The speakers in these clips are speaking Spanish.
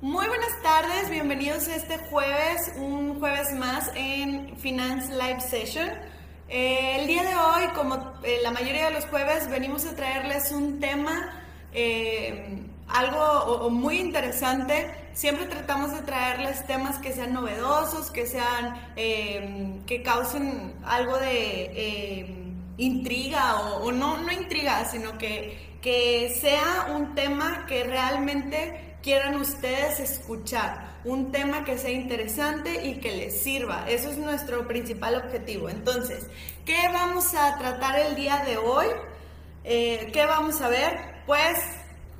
Muy buenas tardes, bienvenidos a este jueves, un jueves más en Finance Live Session. Eh, el día de hoy, como eh, la mayoría de los jueves, venimos a traerles un tema, eh, algo muy interesante. Siempre tratamos de traerles temas que sean novedosos, que sean, que causen algo de intriga o, no, no intriga, sino que, que sea un tema que realmente quieran ustedes escuchar, un tema que sea interesante y que les sirva. Eso es nuestro principal objetivo. Entonces, ¿qué vamos a tratar el día de hoy? Eh, ¿Qué vamos a ver? Pues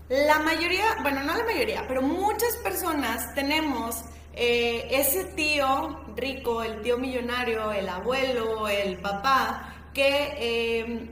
la mayoría, bueno, no la mayoría, pero muchas personas tenemos eh, ese tío rico, el tío millonario, el abuelo, el papá, que eh,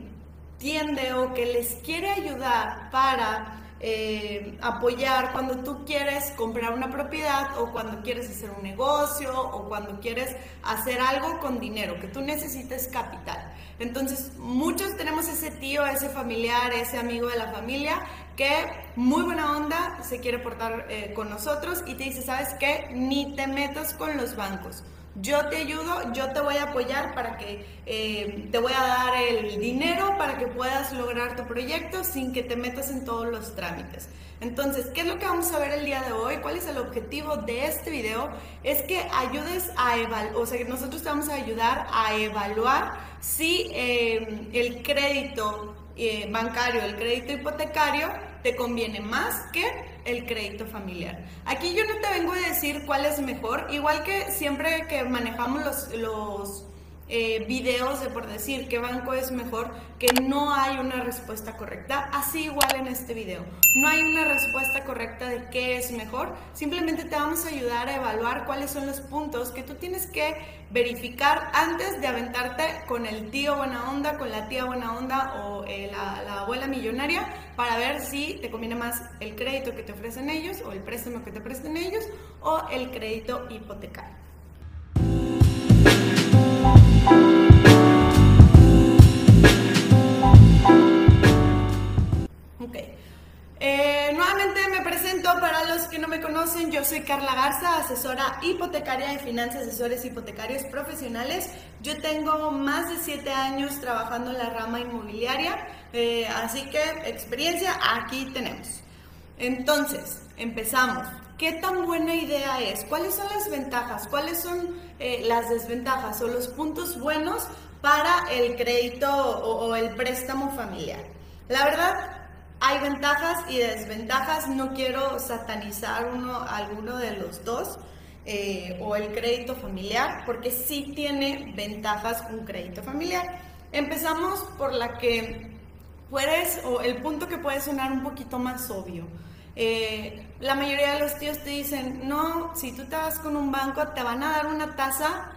tiende o que les quiere ayudar para eh, apoyar cuando tú quieres comprar una propiedad o cuando quieres hacer un negocio o cuando quieres hacer algo con dinero, que tú necesites capital. Entonces, muchos tenemos ese tío, ese familiar, ese amigo de la familia que muy buena onda se quiere portar eh, con nosotros y te dice, ¿sabes qué? Ni te metas con los bancos yo te ayudo, yo te voy a apoyar para que eh, te voy a dar el dinero para que puedas lograr tu proyecto sin que te metas en todos los trámites. Entonces, ¿qué es lo que vamos a ver el día de hoy? ¿Cuál es el objetivo de este video? Es que ayudes a evaluar, o sea, que nosotros te vamos a ayudar a evaluar si eh, el crédito eh, bancario, el crédito hipotecario, te conviene más que el crédito familiar. Aquí yo no te vengo a decir cuál es mejor, igual que siempre que manejamos los, los eh, videos de por decir qué banco es mejor, que no hay una respuesta correcta, así igual en este video. No hay una respuesta correcta de qué es mejor, simplemente te vamos a ayudar a evaluar cuáles son los puntos que tú tienes que verificar antes de aventarte con el tío buena onda, con la tía buena onda o eh, la, la abuela millonaria para ver si te conviene más el crédito que te ofrecen ellos o el préstamo que te presten ellos o el crédito hipotecario. Ok. Eh, nuevamente me presento para los que no me conocen, yo soy Carla Garza, asesora hipotecaria de finanzas, asesores hipotecarios profesionales. Yo tengo más de 7 años trabajando en la rama inmobiliaria, eh, así que experiencia aquí tenemos. Entonces, empezamos. ¿Qué tan buena idea es? ¿Cuáles son las ventajas? ¿Cuáles son eh, las desventajas o los puntos buenos para el crédito o, el préstamo familiar? La verdad, hay ventajas y desventajas. No quiero satanizar uno, alguno de los dos. Eh, o el crédito familiar, porque sí tiene ventajas un crédito familiar. Empezamos por la que puedes, o el punto que puede sonar un poquito más obvio. Eh, la mayoría de los tíos te dicen, no, si tú te vas con un banco te van a dar una tasa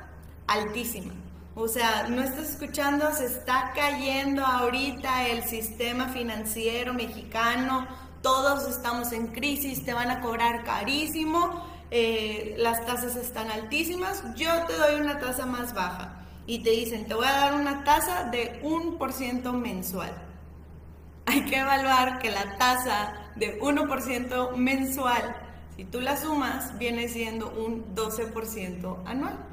altísima. O sea, no estás escuchando, se está cayendo ahorita el sistema financiero mexicano, todos estamos en crisis, te van a cobrar carísimo, eh, las tasas están altísimas, yo te doy una tasa más baja. Y te dicen, te voy a dar una tasa de un por ciento mensual. Hay que evaluar que la tasa de 1% mensual, si tú la sumas, viene siendo un 12% anual.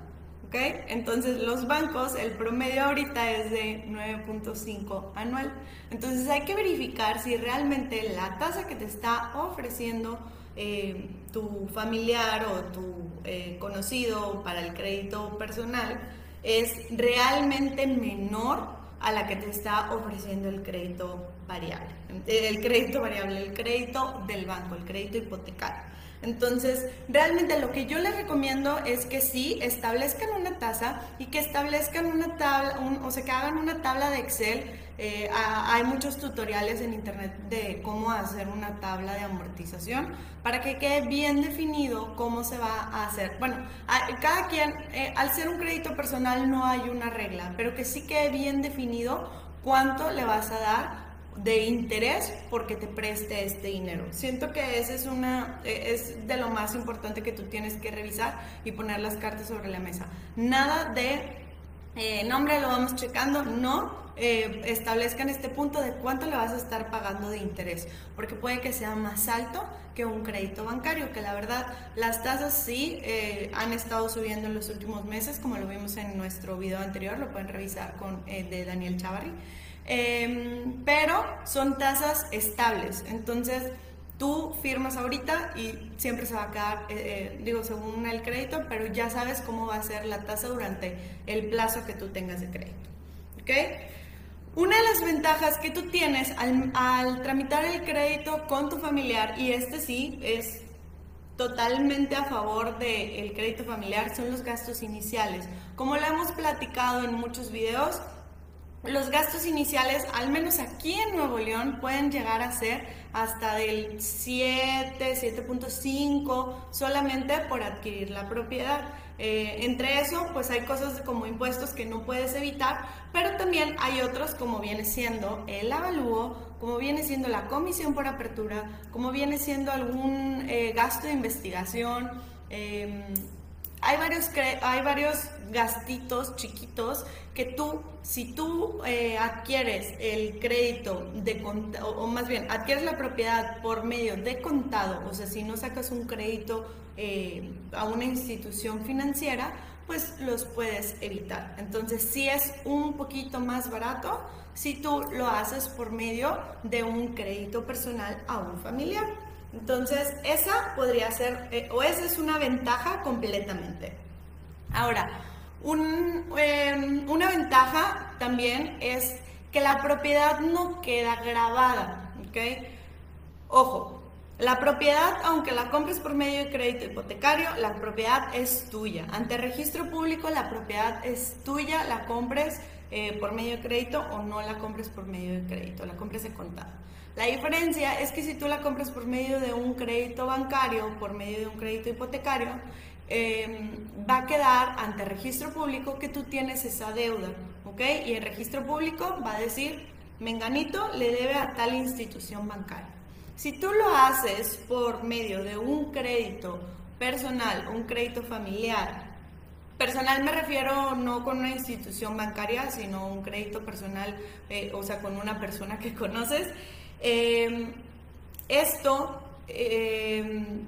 Entonces los bancos, el promedio ahorita es de 9.5 anual. Entonces hay que verificar si realmente la tasa que te está ofreciendo eh, tu familiar o tu eh, conocido para el crédito personal es realmente menor a la que te está ofreciendo el crédito variable. El crédito variable, el crédito del banco, el crédito hipotecario. Entonces, realmente lo que yo les recomiendo es que sí establezcan una tasa y que establezcan una tabla, o sea, que hagan una tabla de Excel. Eh, hay muchos tutoriales en internet de cómo hacer una tabla de amortización para que quede bien definido cómo se va a hacer. Bueno, cada quien, eh, al ser un crédito personal no hay una regla, pero que sí quede bien definido cuánto le vas a dar de interés porque te preste este dinero. Siento que ese es una e, es de lo más importante que tú tienes que revisar y poner las cartas sobre la mesa. Nada de eh, nombre, lo vamos checando, no. Eh, establezcan este punto de cuánto le vas a estar pagando de interés, porque puede que sea más alto que un crédito bancario, que la verdad las tasas sí eh, han estado subiendo en los últimos meses, como lo vimos en nuestro video anterior, lo pueden revisar con de Daniel Chavarri, em, pero son tasas estables, entonces tú firmas ahorita y siempre se va a quedar, digo, según el crédito, pero ya sabes cómo va a ser la tasa durante el plazo que tú tengas de crédito. ¿Ok? Una de las ventajas que tú tienes al, tramitar el crédito con tu familiar, y este sí es totalmente a favor del crédito familiar, son los gastos iniciales. Como lo hemos platicado en muchos videos, los gastos iniciales, al menos aquí en Nuevo León, pueden llegar a ser hasta del 7, 7.5 solamente por adquirir la propiedad. Eh, entre eso, pues hay cosas como impuestos que no puedes evitar, pero también hay otros como viene siendo el avalúo, como viene siendo la comisión por apertura, como viene siendo algún eh, gasto de investigación. Em, hay varios, hay varios gastitos chiquitos que tú, si tú eh, adquieres el crédito de o, o más bien adquieres la propiedad por medio de contado, o sea, si no sacas un crédito eh, a una institución financiera, pues los puedes evitar. Entonces, si es un poquito más barato si tú lo haces por medio de un crédito personal a un familiar. Entonces, esa podría ser, eh, o esa es una ventaja completamente. Ahora, em, una ventaja también es que la propiedad no queda grabada, ¿ok? Ojo, la propiedad, aunque la compres por medio de crédito hipotecario, la propiedad es tuya. Ante registro público, la propiedad es tuya, la compres eh, por medio de crédito o no la compres por medio de crédito, la compres de contado. La diferencia es que si tú la compras por medio de un crédito bancario, por medio de un crédito hipotecario, em, va a quedar ante registro público que tú tienes esa deuda, ¿ok? Y el registro público va a decir, Menganito le debe a tal institución bancaria. Si tú lo haces por medio de un crédito personal, un crédito familiar, personal me refiero no con una institución bancaria, sino un crédito personal, eh, o sea, con una persona que conoces, em, esto em,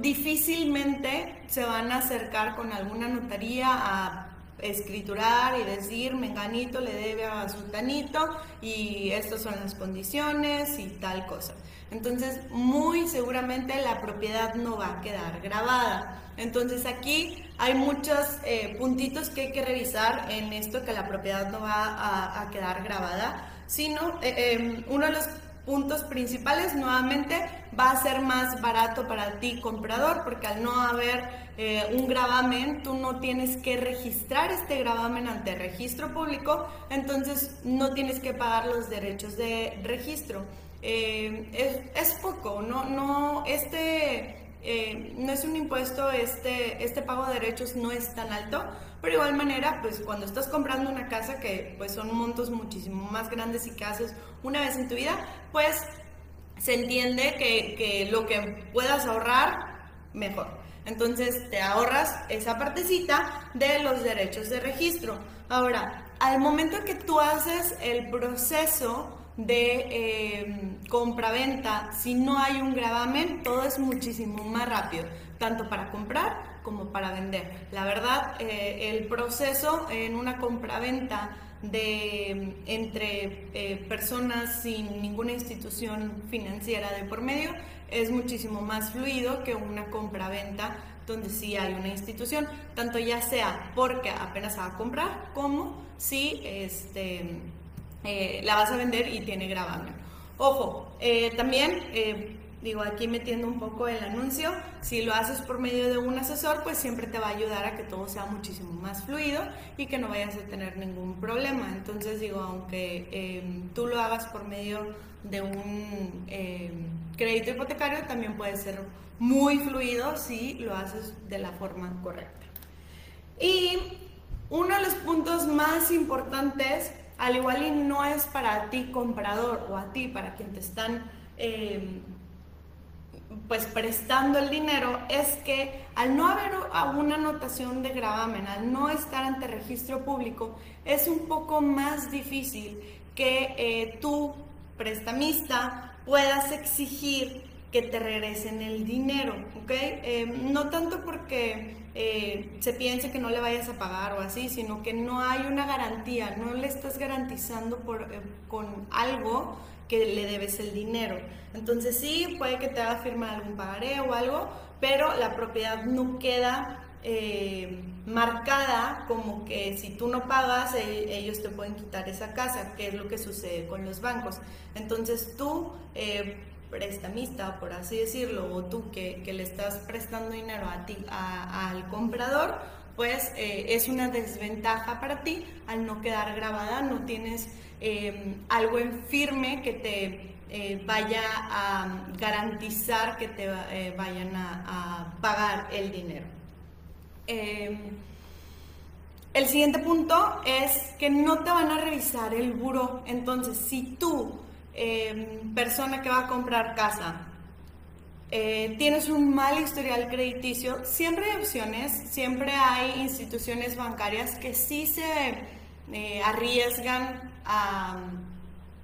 difícilmente se van a acercar con alguna notaría a escriturar y decir, menganito le debe a sultanito y estas son las condiciones y tal cosa. Entonces, muy seguramente la propiedad no va a quedar grabada. Entonces, aquí hay muchos eh, puntitos que hay que revisar en esto que la propiedad no va a, quedar grabada, sino eh, em, uno de los puntos principales nuevamente va a ser más barato para ti comprador porque al no haber eh, un gravamen tú no tienes que registrar este gravamen ante registro público entonces no tienes que pagar los derechos de registro. Eh, es, poco, no, no, este eh, no es un impuesto, este, este pago de derechos no es tan alto, pero de igual manera, pues cuando estás comprando una casa que pues son montos muchísimo más grandes y que haces una vez en tu vida, pues se entiende que, que lo que puedas ahorrar, mejor. Entonces te ahorras esa partecita de los derechos de registro. Ahora, al momento que tú haces el proceso de eh, compra-venta, si no hay un gravamen, todo es muchísimo más rápido, tanto para comprar como para vender. La verdad, eh, el proceso en una compra-venta de entre eh, personas sin ninguna institución financiera de por medio es muchísimo más fluido que una compra-venta donde sí hay una institución, tanto ya sea porque apenas va a comprar como si este eh, la vas a vender y tiene gravamen. Ojo, eh, también, eh, digo, aquí metiendo un poco el anuncio, si lo haces por medio de un asesor, pues siempre te va a ayudar a que todo sea muchísimo más fluido y que no vayas a tener ningún problema. Entonces, digo, aunque em, tú lo hagas por medio de un em, crédito hipotecario, también puede ser muy fluido si lo haces de la forma correcta. Y uno de los puntos más importantes al igual y no es para ti comprador o a ti, para quien te están, em, pues prestando el dinero es que al no haber una anotación de gravamen, al no estar ante registro público, es un poco más difícil que eh, tú, prestamista, puedas exigir que te regresen el dinero, ¿ok? Eh, no tanto porque eh, se piense que no le vayas a pagar o así, sino que no hay una garantía, no le estás garantizando por, con algo que le debes el dinero. Entonces sí, puede que te haga firmar algún pagaré o algo, pero la propiedad no queda eh, marcada como que si tú no pagas, e, ellos te pueden quitar esa casa, que es lo que sucede con los bancos. Entonces tú, eh, prestamista, por así decirlo, o tú que, le estás prestando dinero a ti, al comprador, pues eh, es una desventaja para ti al no quedar grabada, no tienes Em, algo en firme que te eh, vaya a garantizar que te eh, vayan a, pagar el dinero. Em, el siguiente punto es que no te van a revisar el buro. Entonces, si tú, em, persona que va a comprar casa, eh, tienes un mal historial crediticio, siempre hay opciones, siempre hay instituciones bancarias que sí se arriesgan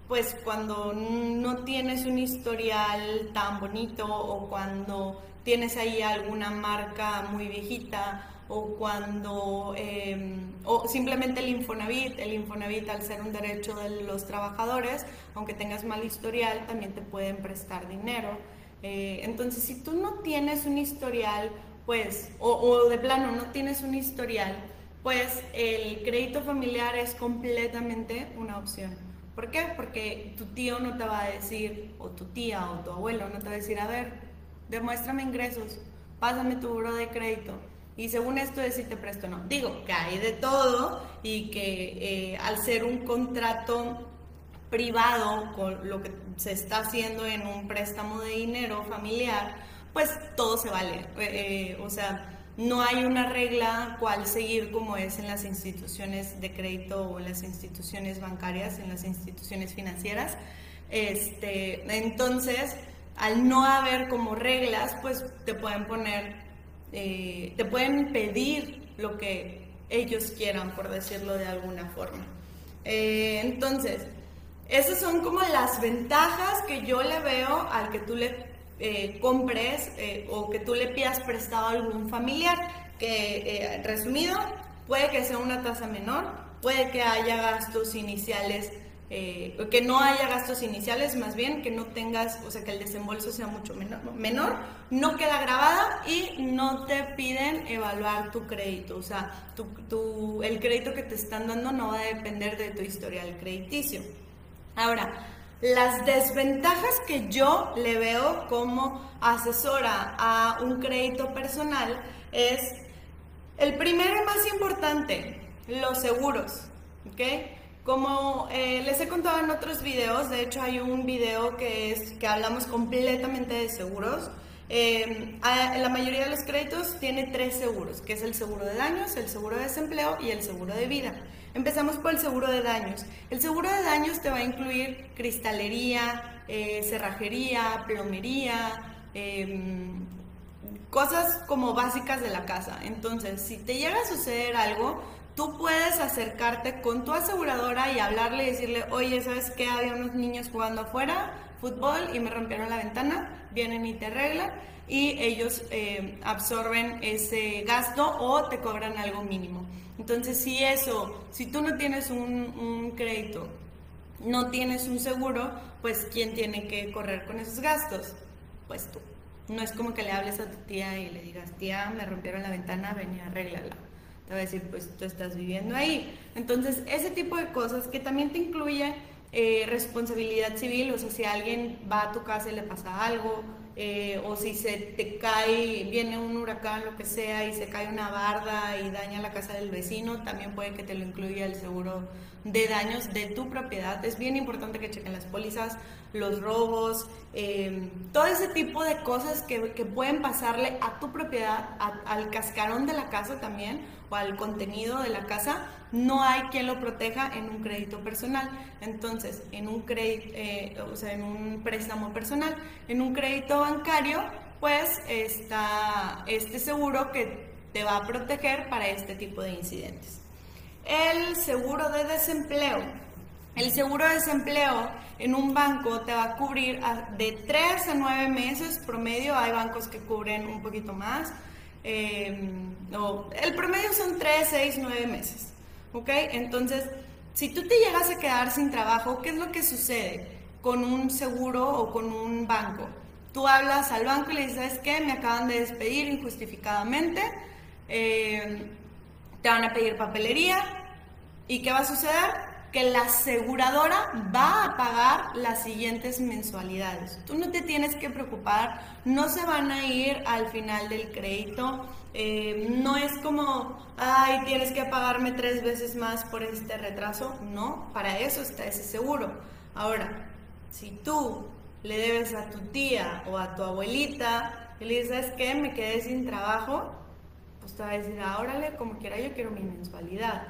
pues cuando no tienes un historial tan bonito o cuando tienes ahí alguna marca muy viejita o cuando em, o simplemente el Infonavit, el Infonavit al ser un derecho de los trabajadores, aunque tengas mal historial, también te pueden prestar dinero. Eh, entonces, si tú no tienes un historial, pues, o, o de plano no tienes un historial, pues el crédito familiar es completamente una opción. ¿Por qué? Porque tu tío no te va a decir, o tu tía o tu abuelo no te va a decir, a ver, demuéstrame ingresos, pásame tu buro de crédito. Y según esto es presto no. Digo que hay de todo y que eh, al ser un contrato privado con lo que se está haciendo en un préstamo de dinero familiar, pues todo se vale. Eh, eh, o sea, no hay una regla cual seguir como es en las instituciones de crédito o en las instituciones bancarias, en las instituciones financieras. Este, entonces, al no haber como reglas, pues te pueden poner, eh, te pueden pedir lo que ellos quieran, por decirlo de alguna forma. Eh, entonces, esas son como las ventajas que yo le veo al que tú le eh, compres o que tú le pidas prestado a algún familiar, que resumido, puede que sea una tasa menor, puede que haya gastos iniciales, que no haya gastos iniciales, más bien que no tengas, o sea, que el desembolso sea mucho menor, no queda grabada y no te piden evaluar tu crédito, o sea, tu, el crédito que te están dando no va a depender de tu historial crediticio. Ahora, las desventajas que yo le veo como asesora a un crédito personal es el primero y más importante, los seguros. Como eh, les he contado en otros videos, de hecho hay un video que, es, que hablamos completamente de seguros. Eh, la mayoría de los créditos tiene tres seguros, que es el seguro de daños, el seguro de desempleo y el seguro de vida. Empezamos por el seguro de daños. El seguro de daños te va a incluir cristalería, eh, cerrajería, plomería, em, cosas como básicas de la casa. Entonces, si te llega a suceder algo, tú puedes acercarte con tu aseguradora y hablarle y decirle, oye, ¿sabes qué? Había unos niños jugando afuera, fútbol, y me rompieron la ventana, vienen y te arreglan y ellos eh, absorben ese gasto o te cobran algo mínimo. Entonces, si eso, si tú no tienes un, crédito, no tienes un seguro, pues ¿quién tiene que correr con esos gastos? Pues tú. No es como que le hables a tu tía y le digas, tía, me rompieron la ventana, ven y arréglala. Te va a decir, pues tú estás viviendo ahí. Entonces, ese tipo de cosas que también te incluye eh, responsabilidad civil, o sea, si alguien va a tu casa y le pasa algo, eh, o si se te cae, viene un huracán, lo que sea, y se cae una barda y daña la casa del vecino, también puede que te lo incluya el seguro de daños de tu propiedad. Es bien importante que chequen las pólizas, los robos, eh, todo ese tipo de cosas que, pueden pasarle a tu propiedad, al cascarón de la casa también, o al contenido de la casa, no hay quien lo proteja en un crédito personal. Entonces, en un crédito, eh, o sea, en un préstamo personal, en un crédito bancario, pues está este seguro que te va a proteger para este tipo de incidentes. El seguro de desempleo. El seguro de desempleo en un banco te va a cubrir de 3 a 9 meses promedio. Hay bancos que cubren un poquito más. Eh, no, el promedio son 3, 6, 9 meses. ¿Ok? Entonces, si tú te llegas a quedar sin trabajo, ¿qué es lo que sucede con un seguro o con un banco? Tú hablas al banco y le dices, ¿sabes? Me acaban de despedir injustificadamente. Eh, te van a pedir papelería. ¿Y qué va a suceder? Que la aseguradora va a pagar las siguientes mensualidades. Tú no te tienes que preocupar, no se van a ir al final del crédito, eh, no es como, ay, tienes que pagarme tres veces más por este retraso, no, para eso está ese seguro. Ahora, si tú le debes a tu tía o a tu abuelita y le dices, ¿sabes qué? Me quedé sin trabajo, pues te va a decir, ah, órale, como quiera, yo quiero mi mensualidad.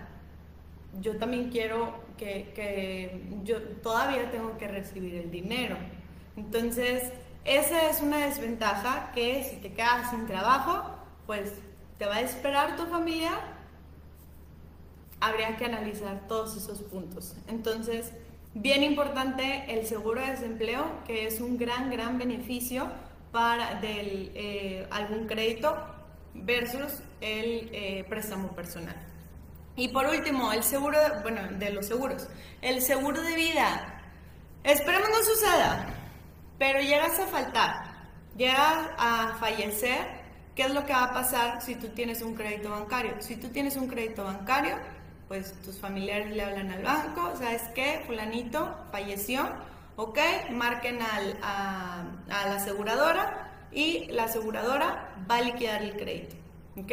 Yo también quiero que, yo todavía tengo que recibir el dinero. Entonces, esa es una desventaja que si te quedas sin trabajo, pues te va a esperar tu familia. Habría que analizar todos esos puntos. Entonces, bien importante el seguro de desempleo, que es un gran, gran beneficio para del, eh, algún crédito versus el eh, préstamo personal. Y por último, el seguro, bueno, de los seguros. El seguro de vida. Esperemos no suceda, pero llegas a faltar, llegas a fallecer, ¿qué es lo que va a pasar si tú tienes un crédito bancario? Si tú tienes un crédito bancario, pues tus familiares le hablan al banco, ¿sabes qué? Fulanito falleció, ¿ok? Marquen al, a, a la aseguradora y la aseguradora va a liquidar el crédito, ¿ok?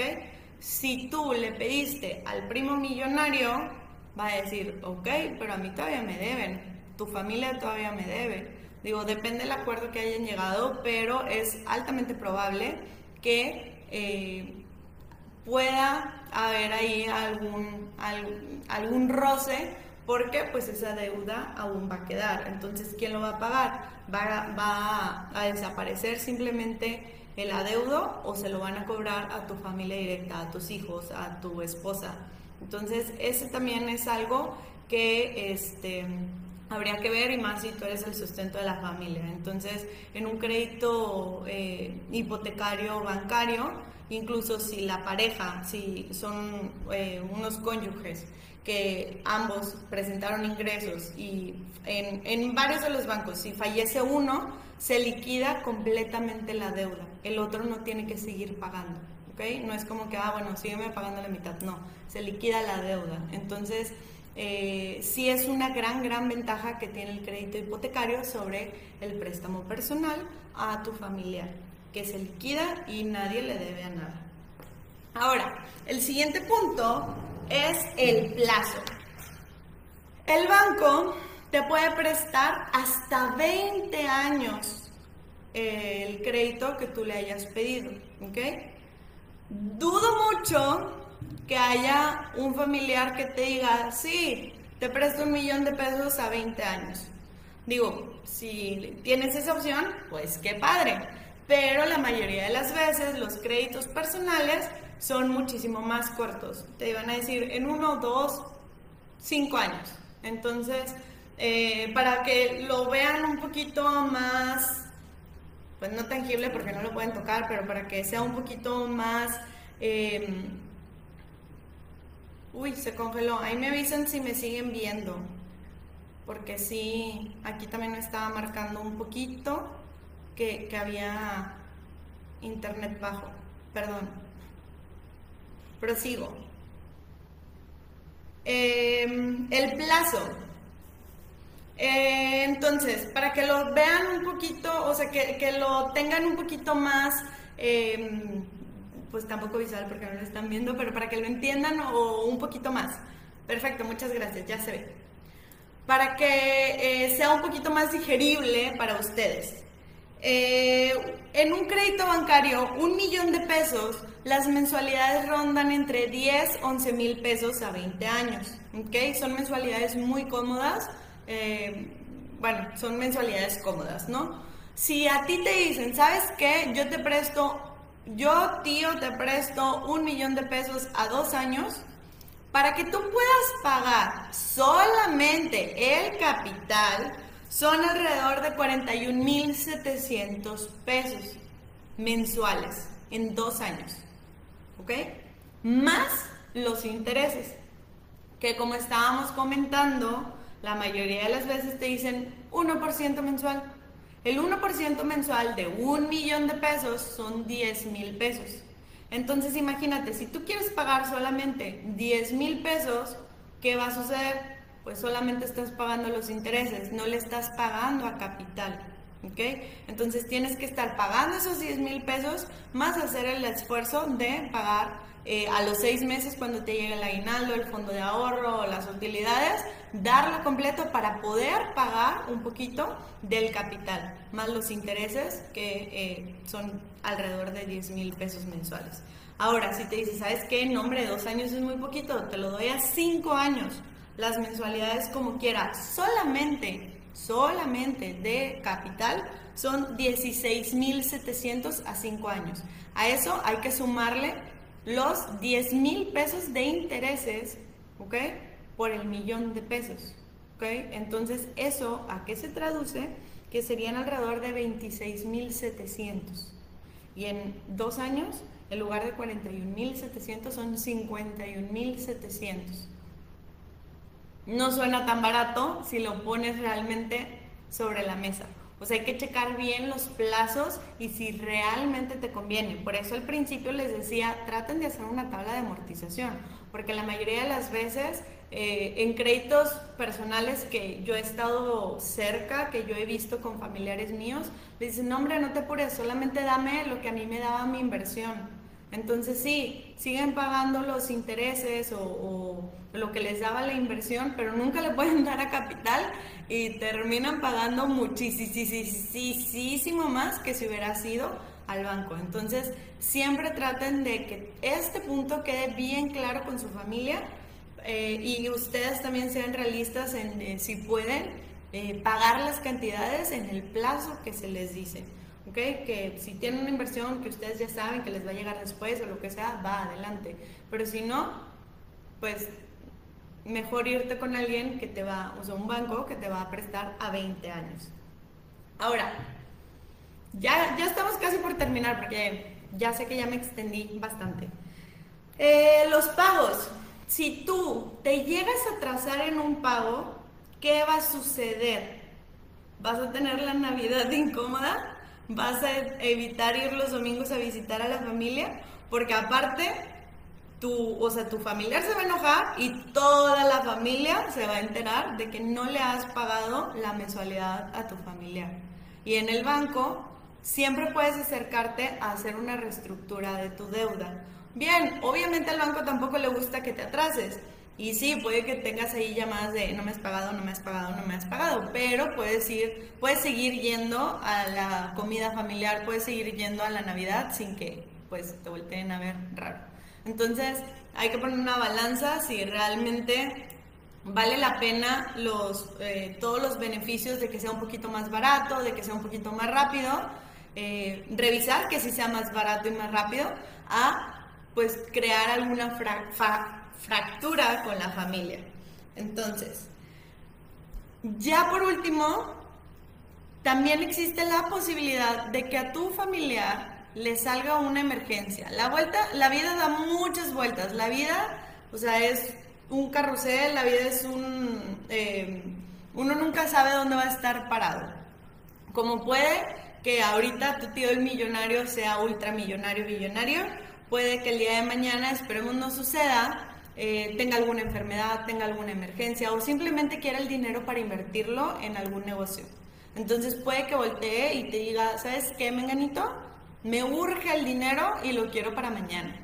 Si tú le pediste al primo millonario, va a decir, ok, pero a mí todavía me deben, tu familia todavía me debe. Digo, depende del acuerdo que hayan llegado, pero es altamente probable que eh, pueda haber ahí algún, algún, roce porque pues esa deuda aún va a quedar. Entonces, ¿quién lo va a pagar? Va, va a desaparecer simplemente el adeudo o se lo van a cobrar a tu familia directa, a tus hijos, a tu esposa. Entonces, ese también es algo que este, habría que ver y más si tú eres el sustento de la familia. Entonces, en un crédito eh, hipotecario bancario, incluso si la pareja, si son eh, unos cónyuges que ambos presentaron ingresos y en, en varios de los bancos, si fallece uno, se liquida completamente la deuda. El otro no tiene que seguir pagando. ¿ok? No es como que, ah, bueno, sígueme pagando la mitad. No, se liquida la deuda. Entonces, eh, sí es una gran, gran ventaja que tiene el crédito hipotecario sobre el préstamo personal a tu familiar, que se liquida y nadie le debe a nada. Ahora, el siguiente punto es el plazo. El banco te puede prestar hasta 20 años eh, el crédito que tú le hayas pedido, ¿ok? Dudo mucho que haya un familiar que te diga, sí, te presto un millón de pesos a 20 años. Digo, si tienes esa opción, pues qué padre. Pero la mayoría de las veces los créditos personales son muchísimo más cortos. Te van a decir en uno, dos, cinco años. Entonces, eh, para que lo vean un poquito más, pues no tangible porque no lo pueden tocar, pero para que sea un poquito más... Em, uy, se congeló. Ahí me avisan si me siguen viendo. Porque sí, aquí también me estaba marcando un poquito que, había internet bajo. Perdón. Prosigo. Em, el plazo. Eh, entonces, para que lo vean un poquito, o sea, que, lo tengan un poquito más, em, pues tampoco visual porque no lo están viendo, pero para que lo entiendan o un poquito más. Perfecto, muchas gracias, ya se ve. Para que eh, sea un poquito más digerible para ustedes. Eh, en un crédito bancario, un millón de pesos, las mensualidades rondan entre 10, 11 mil pesos a 20 años. ¿ok? Son mensualidades muy cómodas eh, bueno, son mensualidades cómodas, ¿no? Si a ti te dicen, ¿sabes qué? Yo te presto, yo tío te presto un millón de pesos a dos años para que tú puedas pagar solamente el capital, son alrededor de 41.700 pesos mensuales en dos años. ¿Ok? Más los intereses, que como estábamos comentando, la mayoría de las veces te dicen 1% mensual. El 1% mensual de un millón de pesos son 10 mil pesos. Entonces imagínate, si tú quieres pagar solamente 10 mil pesos, ¿qué va a suceder? Pues solamente estás pagando los intereses, no le estás pagando a capital. ¿Ok? Entonces tienes que estar pagando esos 10 mil pesos más hacer el esfuerzo de pagar eh, a los seis meses cuando te llegue el aguinaldo, el fondo de ahorro, las utilidades, darlo completo para poder pagar un poquito del capital, más los intereses que eh, son alrededor de 10 mil pesos mensuales. Ahora, si te dices, ¿sabes qué? Nombre, dos años es muy poquito, te lo doy a cinco años. Las mensualidades como quiera, solamente, solamente de capital son 16.700 a cinco años. A eso hay que sumarle los 10 mil pesos de intereses, ¿ok? Por el millón de pesos, ¿ok? Entonces, ¿eso a qué se traduce? Que serían alrededor de 26 mil 700. Y en dos años, en lugar de 41 mil 700, son 51 mil 700. No suena tan barato si lo pones realmente sobre la mesa. O sea, hay que checar bien los plazos y si realmente te conviene. Por eso al principio les decía, traten de hacer una tabla de amortización, porque la mayoría de las veces eh, en créditos personales que yo he estado cerca, que yo he visto con familiares míos, les dicen, no hombre, no te apures, solamente dame lo que a mí me daba mi inversión. Entonces sí, siguen pagando los intereses o, lo que les daba la inversión, pero nunca le pueden dar a capital y terminan pagando muchísimo más que si hubiera sido al banco. Entonces, siempre traten de que este punto quede bien claro con su familia eh, y ustedes también sean realistas en eh, si pueden eh, pagar las cantidades en el plazo que se les dice. ¿Okay? Que si tienen una inversión que ustedes ya saben que les va a llegar después o lo que sea, va adelante. Pero si no, pues mejor irte con alguien que te va, o sea, un banco que te va a prestar a 20 años. Ahora, ya, ya estamos casi por terminar porque ya sé que ya me extendí bastante. Eh, los pagos. Si tú te llegas a atrasar en un pago, ¿qué va a suceder? ¿Vas a tener la Navidad incómoda? ¿Vas a evitar ir los domingos a visitar a la familia? Porque aparte tu, o sea, tu familiar se va a enojar y toda la familia se va a enterar de que no le has pagado la mensualidad a tu familiar. Y en el banco siempre puedes acercarte a hacer una reestructura de tu deuda. Bien, obviamente al banco tampoco le gusta que te atrases. Y sí, puede que tengas ahí llamadas de no me has pagado, no me has pagado, no me has pagado, pero puedes ir, puedes seguir yendo a la comida familiar, puedes seguir yendo a la Navidad sin que pues te volteen a ver raro. Entonces, hay que poner una balanza si realmente vale la pena los, eh, todos los beneficios de que sea un poquito más barato, de que sea un poquito más rápido, eh, revisar que sí sea más barato y más rápido, a pues crear alguna fractura con la familia. Entonces, ya por último, también existe la posibilidad de que a tu familiar le salga una emergencia. La vuelta, la vida da muchas vueltas. La vida, o sea, es un carrusel, la vida es un... Eh, uno nunca sabe dónde va a estar parado. Como puede que ahorita tu tío el millonario sea ultramillonario, billonario, puede que el día de mañana, esperemos no suceda, eh, tenga alguna enfermedad, tenga alguna emergencia o simplemente quiera el dinero para invertirlo en algún negocio. Entonces puede que voltee y te diga, ¿sabes qué, Menganito? me urge el dinero y lo quiero para mañana.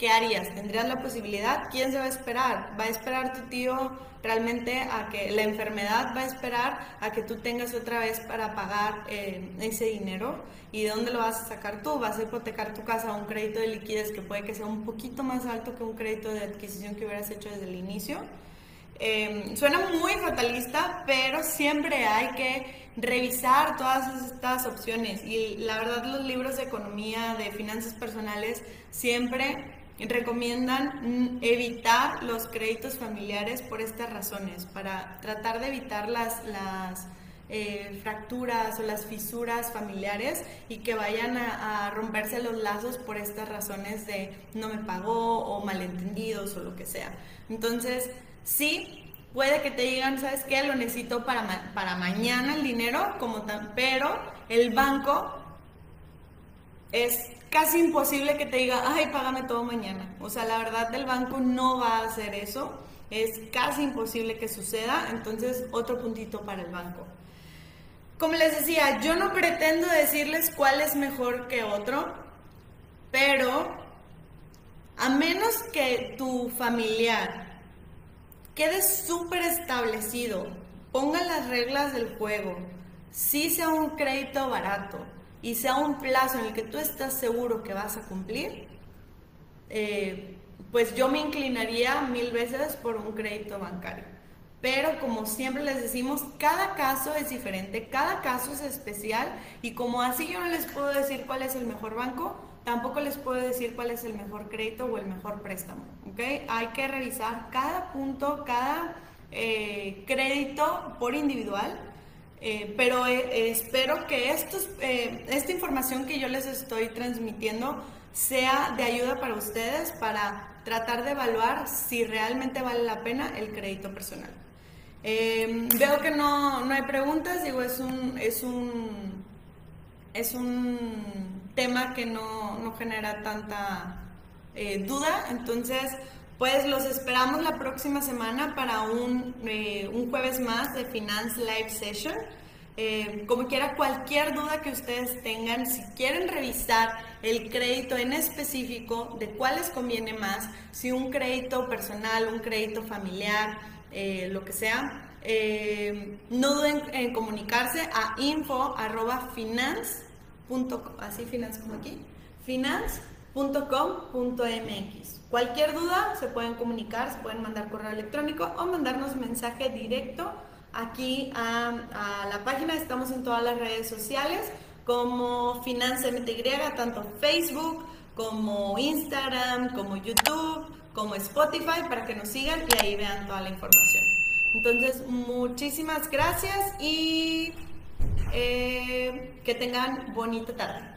¿Qué harías? ¿Tendrías la posibilidad? ¿Quién se va a esperar? ¿Va a esperar tu tío realmente a que la enfermedad va a esperar a que tú tengas otra vez para pagar eh, ese dinero? ¿Y de dónde lo vas a sacar tú? ¿Vas a hipotecar tu casa a un crédito de liquidez que puede que sea un poquito más alto que un crédito de adquisición que hubieras hecho desde el inicio? em, suena muy fatalista, pero siempre hay que revisar todas estas opciones. Y la verdad los libros de economía, de finanzas personales, siempre recomiendan evitar los créditos familiares por estas razones, para tratar de evitar las, las eh, fracturas o las fisuras familiares y que vayan a, romperse los lazos por estas razones de no me pagó o malentendidos o lo que sea. Entonces, sí, puede que te digan, ¿sabes qué? Lo necesito para, para mañana el dinero, como pero el banco es casi imposible que te diga, ay, págame todo mañana. O sea, la verdad el banco no va a hacer eso. Es casi imposible que suceda. Entonces, otro puntito para el banco. Como les decía, yo no pretendo decirles cuál es mejor que otro, pero a menos que tu familiar quede súper establecido, ponga las reglas del juego, si sea un crédito barato y sea un plazo en el que tú estás seguro que vas a cumplir, eh, pues yo me inclinaría mil veces por un crédito bancario. Pero como siempre les decimos, cada caso es diferente, cada caso es especial y como así yo no les puedo decir cuál es el mejor banco, tampoco les puedo decir cuál es el mejor crédito o el mejor préstamo. ¿okay? Hay que revisar cada punto, cada eh, crédito por individual. Eh, pero eh, espero que estos, esta información que yo les estoy transmitiendo sea de ayuda para ustedes para tratar de evaluar si realmente vale la pena el crédito personal. Veo que no, no, hay preguntas, digo, es un, es un, es un tema que no, no genera tanta eh, duda, entonces pues los esperamos la próxima semana para un, eh, un jueves más de Finance Live Session. Eh, como quiera, cualquier duda que ustedes tengan, si quieren revisar el crédito en específico, de cuál les conviene más, si un crédito personal, un crédito familiar, eh, lo que sea, no duden en comunicarse a info finance así finance como aquí, finance.com.mx. Cualquier duda se pueden comunicar, se pueden mandar correo electrónico o mandarnos mensaje directo aquí a, la página. Estamos en todas las redes sociales como Finance MTY, tanto Facebook como Instagram, como YouTube como Spotify para que nos sigan y ahí vean toda la información. Entonces, muchísimas gracias y eh, que tengan bonita tarde.